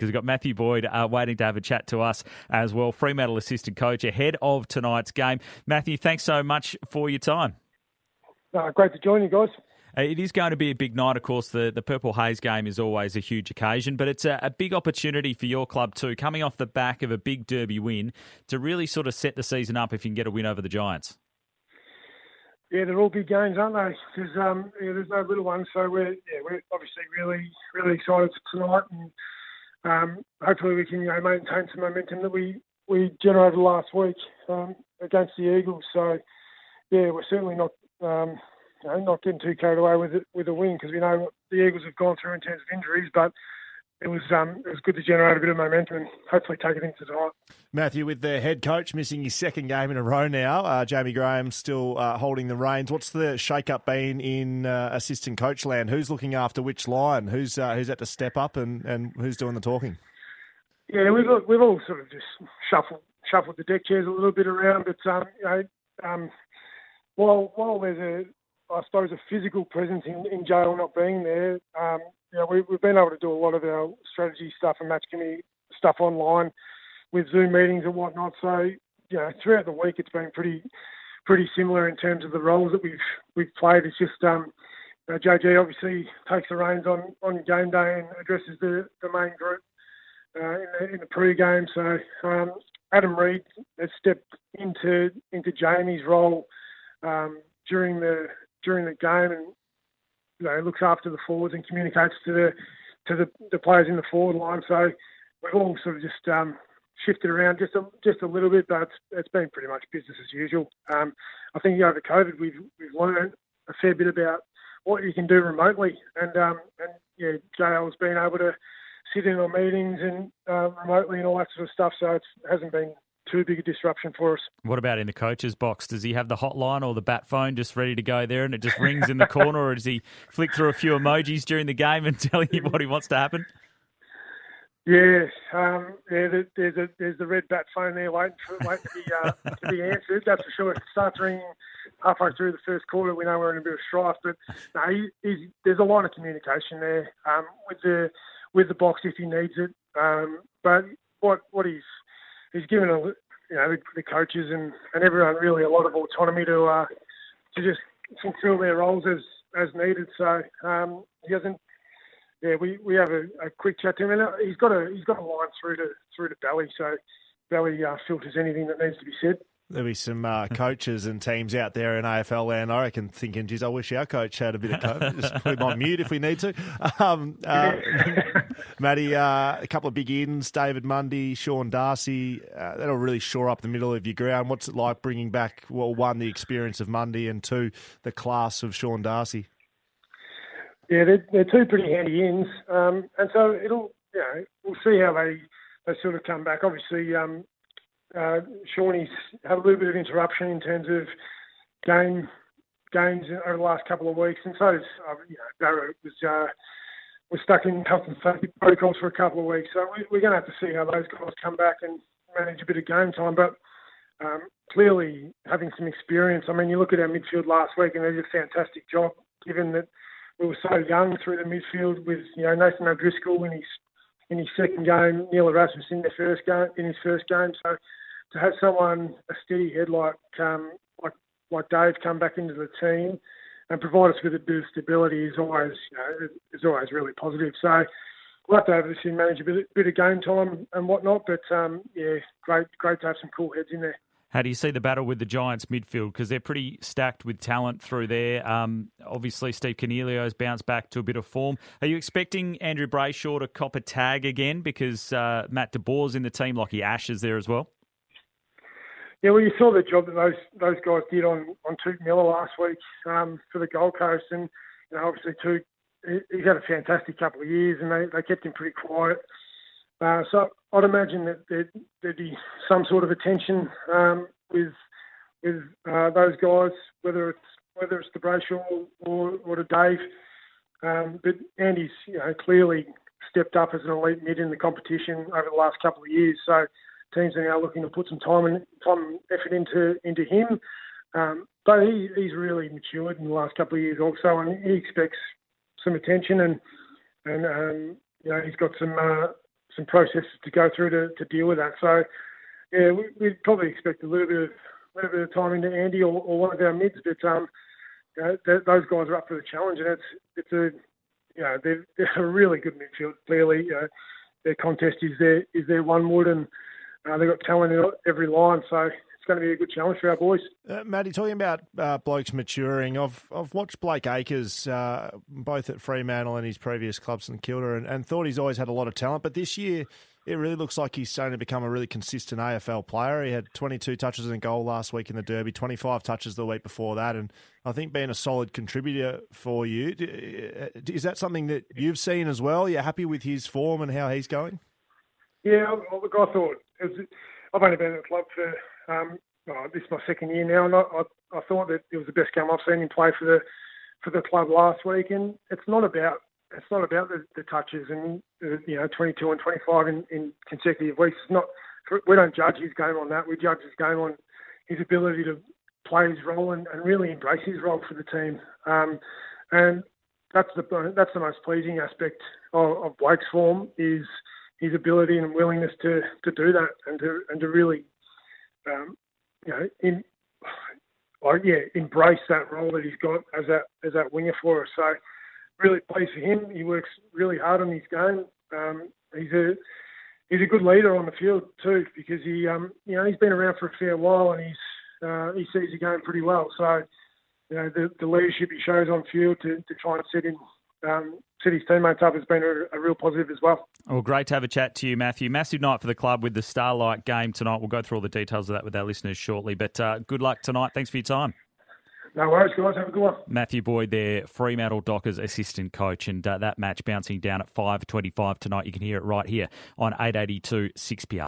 because we've got Matthew Boyd uh, waiting to have a chat to us as well. Fremantle assistant coach ahead of tonight's game. Matthew, thanks so much for your time. Uh, great to join you guys. Uh, it is going to be a big night, of course. The, the Purple Haze game is always a huge occasion, but it's a, a, big opportunity for your club too, coming off the back of a big derby win, to really sort of set the season up if you can get a win over the Giants. Yeah, they're all big games, aren't they? Because um, yeah, there's no little ones, so we're yeah, we're obviously really really excited for tonight, and um, hopefully we can you know maintain some momentum that we we generated last week um, against the Eagles. So yeah, we're certainly not um, you know, not getting too carried away with it, with a win because we know the Eagles have gone through in terms of injuries, but it was um, it was good to generate a bit of momentum and hopefully take it into tonight. Matthew, with the head coach missing his second game in a row now, uh, Jaymie Graham still uh, holding the reins. What's the shake-up been in uh, assistant coach land? Who's looking after which line? Who's uh, who's had to step up and, and who's doing the talking? Yeah, we've we've all sort of just shuffled shuffled the deck chairs a little bit around, but um, you know, um, while while there's a I suppose, a physical presence in, in JL not being there. Um, know, we, we've been able to do a lot of our strategy stuff and match committee stuff online with Zoom meetings and whatnot. So, you know, throughout the week, it's been pretty pretty similar in terms of the roles that we've we've played. It's just um, you know, JG obviously takes the reins on, on game day and addresses the, the main group uh, in, the, in the pre-game. So um, Adam Reid has stepped into into Jaymie's role um, during the during the game and you know looks after the forwards and communicates to the to the, the players in the forward line. So we've all sort of just um, shifted around just a, just a little bit, but it's, it's been pretty much business as usual. Um, I think over COVID we've we've learned a fair bit about what you can do remotely, and um, and yeah, JL's been able to sit in on meetings and uh, remotely and all that sort of stuff. So it hasn't been too big a disruption for us. What about in the coach's box? Does he have the hotline or the bat phone just ready to go there and it just rings in the corner, or does he flick through a few emojis during the game and tell you what he wants to happen? Yeah, um, yeah. There's a there's the red bat phone there waiting for waiting to be uh, to be answered. That's for sure. If it starts ringing halfway through the first quarter, we know we're in a bit of strife. But no, he, there's a line of communication there um, with the with the box if he needs it. Um, but what what he's he's given a, you know the, coaches and, and everyone really a lot of autonomy to uh, to just fulfil their roles as as needed. So um, he hasn't. Yeah, we, we have a, a, quick chat to him, and uh, he's got a he's got a line through to through to Belly, so Belly uh, filters anything that needs to be said. There'll be some uh, coaches and teams out there in AFL land, I reckon, thinking, geez, I wish our coach had a bit of coach. Just put him on mute if we need to. Um, uh, Matty, uh, a couple of big ins, David Mundy, Sean Darcy. Uh, that'll really shore up the middle of your ground. What's it like bringing back, well, one, the experience of Mundy, and two, the class of Sean Darcy? Yeah, they're, they're two pretty handy ins. Um, and so it'll, you know, we'll see how they, they sort of come back. Obviously, um, uh, Shawnee's had a little bit of interruption in terms of game games over the last couple of weeks, and so uh, you know, Barrow was uh, was stuck in health and safety protocols for a couple of weeks. So we, we're going to have to see how those guys come back and manage a bit of game time. But um, clearly, having some experience. I mean, you look at our midfield last week, and they did a fantastic job, given that we were so young through the midfield with you know Nathan O'Driscoll in his in his second game, Neil Erasmus in their first game in his first game. So to have someone a steady head like um, like like Dave come back into the team and provide us with a bit of stability is always you know is always really positive. So we'll have to obviously manage a bit, bit of game time and whatnot, but um, yeah, great great to have some cool heads in there. How do you see the battle with the Giants midfield? Because they're pretty stacked with talent through there. Um, obviously, Steve has bounced back to a bit of form. Are you expecting Andrew Brayshaw to cop a tag again? Because uh, Matt De Boer's in the team, Lachie Ash's there as well. Yeah, well, you saw the job that those those guys did on on Touk Miller last week um, for the Gold Coast, and you know, obviously Touk he's had a fantastic couple of years, and they, they kept him pretty quiet. Uh, so I'd imagine that there'd, there'd, be some sort of attention um, with with uh, those guys, whether it's whether it's to Brayshaw or, or to Dave. Um, but Andy's you know clearly stepped up as an elite mid in the competition over the last couple of years. So teams are now looking to put some time and time and effort into into him. Um, but he, he's really matured in the last couple of years also, and he expects some attention and and um, you know he's got some uh, some processes to go through to, to deal with that. So yeah, we, would probably expect a little bit of little bit of time into Andy or, or one of our mids, but um, you know, those guys are up for the challenge, and it's it's a you know they're, they're a really good midfield. Clearly, you know, their contest is their is their one wood, and uh, they've got talent in every line. So going to be a good challenge for our boys. Uh, Matty, talking about uh, blokes maturing, I've I've watched Blake Acres uh, both at Fremantle and his previous clubs St Kilda, and, and thought he's always had a lot of talent, but this year it really looks like he's starting to become a really consistent AFL player. He had 22 touches in goal last week in the Derby, 25 touches the week before that, and I think being a solid contributor for you. Is that something that you've seen as well? You're happy with his form and how he's going? Yeah, look, I thought was, I've only been at the club for um, oh, this is my second year now, and I, I, I thought that it was the best game I've seen him play for the for the club last week. And it's not about it's not about the, the touches and uh, you know 22 and 25 in, in consecutive weeks. It's not we don't judge his game on that. We judge his game on his ability to play his role and, and really embrace his role for the team. Um, and that's the that's the most pleasing aspect of, of Blake's form is his ability and willingness to, to do that and to and to really um, you know in or yeah embrace that role that he's got as that as that winger for us. So really pleased for him. He works really hard on his game. Um, he's a he's a good leader on the field too because he um, you know he's been around for a fair while and he's uh, he sees the game pretty well. So you know the, the leadership he shows on field to, to try and set him um, set his teammates up has been a, a, real positive as well. Well, great to have a chat to you, Matthew. Massive night for the club with the Starlight game tonight. We'll go through all the details of that with our listeners shortly. But uh, good luck tonight. Thanks for your time. No worries, guys. Have a good one. Matthew Boyd there, Fremantle Dockers assistant coach, and uh, that match bouncing down at 5.25 tonight. You can hear it right here on 882 6PR.